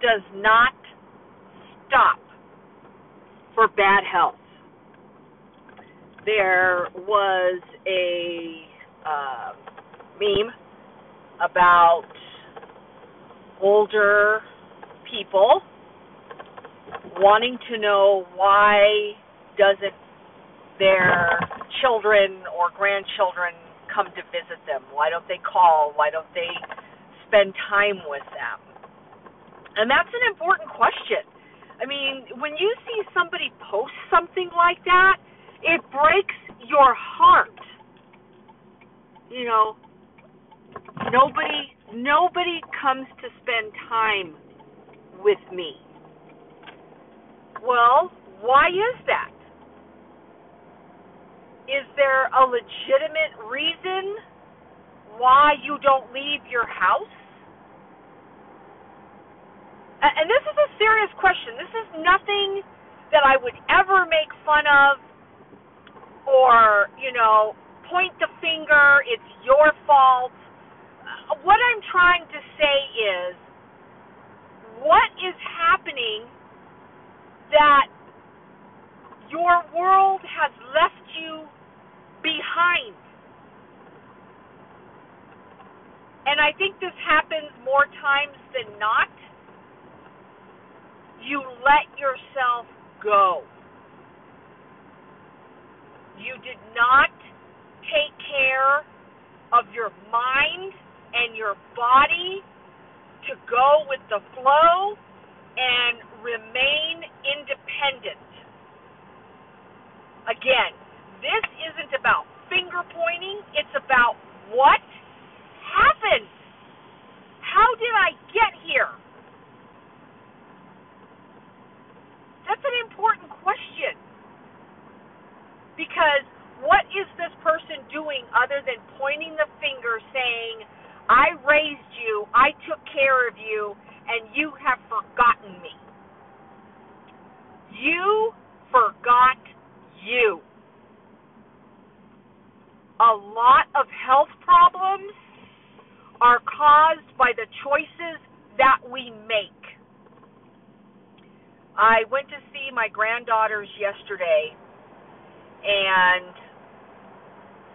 does not stop for bad health. There was a uh, meme about older people wanting to know why doesn't their children or grandchildren come to visit them? Why don't they call? Why don't they spend time with them? And that's an important question. I mean, when you see somebody post something like that, it breaks your heart. You know, nobody nobody comes to spend time with me. Well, why is that? Is there a legitimate reason why you don't leave your house? And this is a serious question. This is nothing that I would ever make fun of or, you know, point the finger, it's your fault. Uh, what I'm trying to say is what is happening that your world has left you behind. And I think this happens more times than not you let yourself go. You did not take care of your mind and your body to go with the flow and remain independent. Again, this isn't about finger pointing, it's about what happened. How did I get here? That's an important question. Because what is this doing other than pointing the finger saying, I raised you, I took care of you, and you have forgotten me? You forgot you. A lot of health problems are caused by the choices that we make. I went to see my granddaughters yesterday, and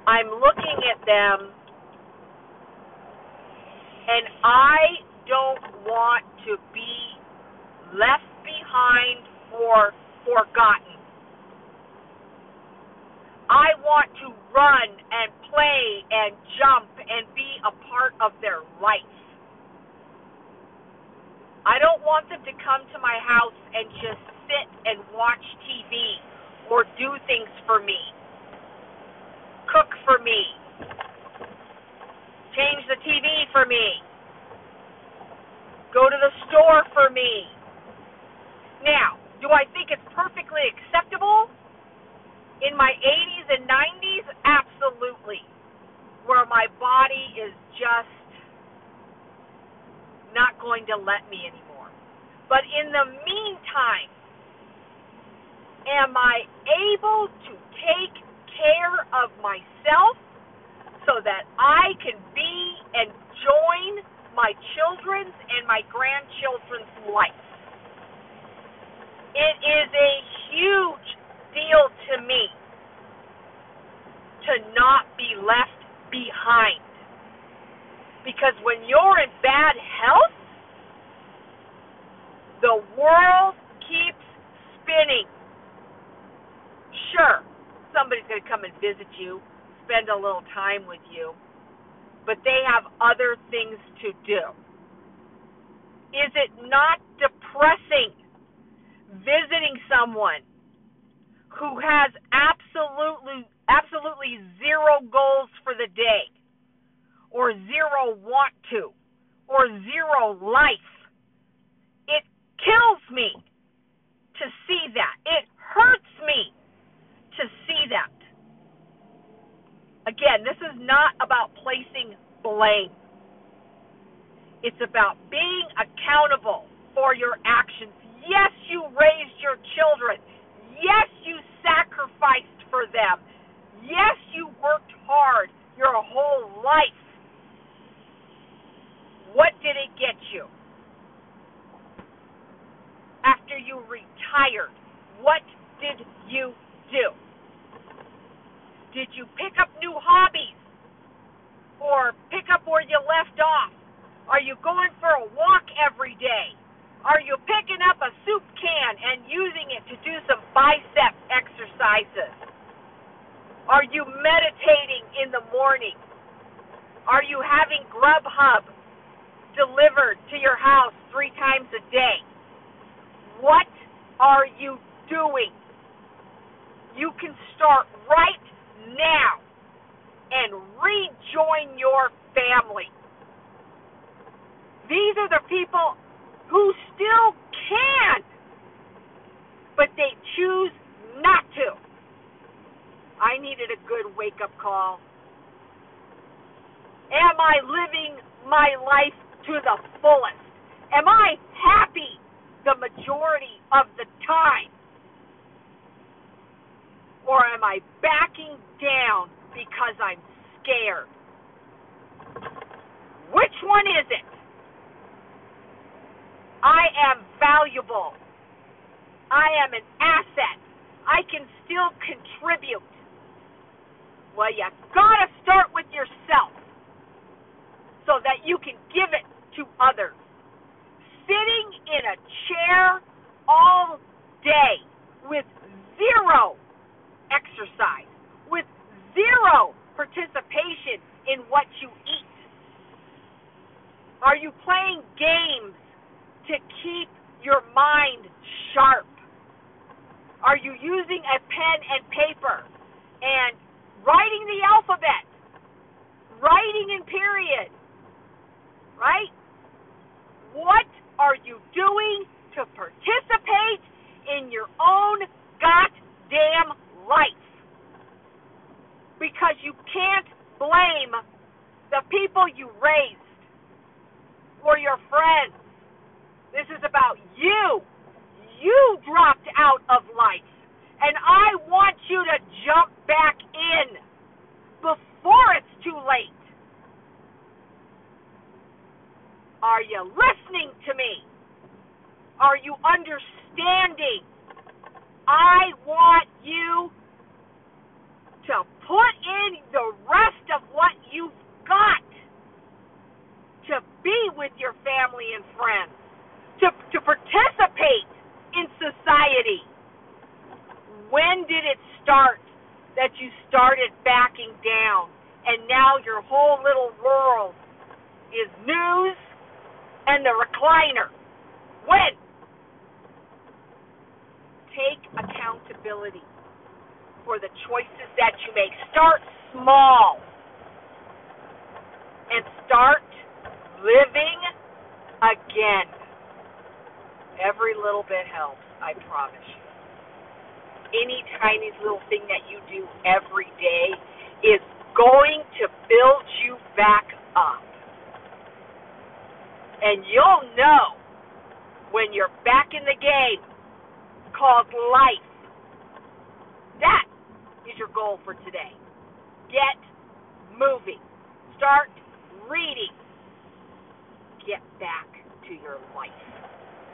I'm looking at them, and I don't want to be left behind or forgotten. I want to run and play and jump and be a part of their life. I don't want them to come to my house and just sit and watch TV or do things for me. Cook for me. Change the TV for me. Go to the store for me. Now, do I think it's perfectly acceptable? In my 80s and 90s, absolutely. Where my body is just not going to let me anymore. But in the meantime, am I able to take care of myself so that I can be and join my children's and my grandchildren's life? It is a huge deal to me to not be left behind. Because when you're in bad health, the world keeps spinning. Sure, somebody's going to come and visit you, spend a little time with you, but they have other things to do. Is it not depressing visiting someone who has absolutely zero goals for the day? or zero want to or zero life. It kills me to see that. It hurts me to see that. Again, this is not about placing blame. It's about being accountable for your actions. Yes, you raised your children. Yes, you sacrificed for them. Yes, you worked hard your whole life what did it get you? After you retired, what did you do? Did you pick up new hobbies? Or pick up where you left off? Are you going for a walk every day? Are you picking up a soup can and using it to do some bicep exercises? Are you meditating in the morning? Are you having Grubhub delivered to your house three times a day? What are you doing? You can start right now and rejoin your family. These are the people who still can, but they choose not to. I needed a good wake up call. Am I living my life to the fullest? Am I happy the majority of the time? Am I backing down because I'm scared? Which one is it? I am valuable. I am an asset. I can still contribute. Well, you gotta start with yourself so that you can give it to others. Sitting in a chair all day with zero exercise, with zero participation in what you eat? Are you playing games to keep your mind sharp? Are you using a pen and paper and writing the alphabet, writing in period? Right? What are you doing to participate in your own goddamn life? Because you can't blame the people you raised or your friends. This is about you. You dropped out of life. And I want you to jump back in before it's too late. Are you listening to me? Are you understanding? I want you to put in the rest of what you've got to be with your family and friends, to, to participate in society. When did it start that you started backing down and now your whole little world is news and the recliner? When? Take accountability for the choices that you make. Start small and start living again. Every little bit helps, I promise you. Any tiny little thing that you do every day is going to build you back up. And you'll know when you're back in the game called life. That is your goal for today. Get moving. Start reading. Get back to your life.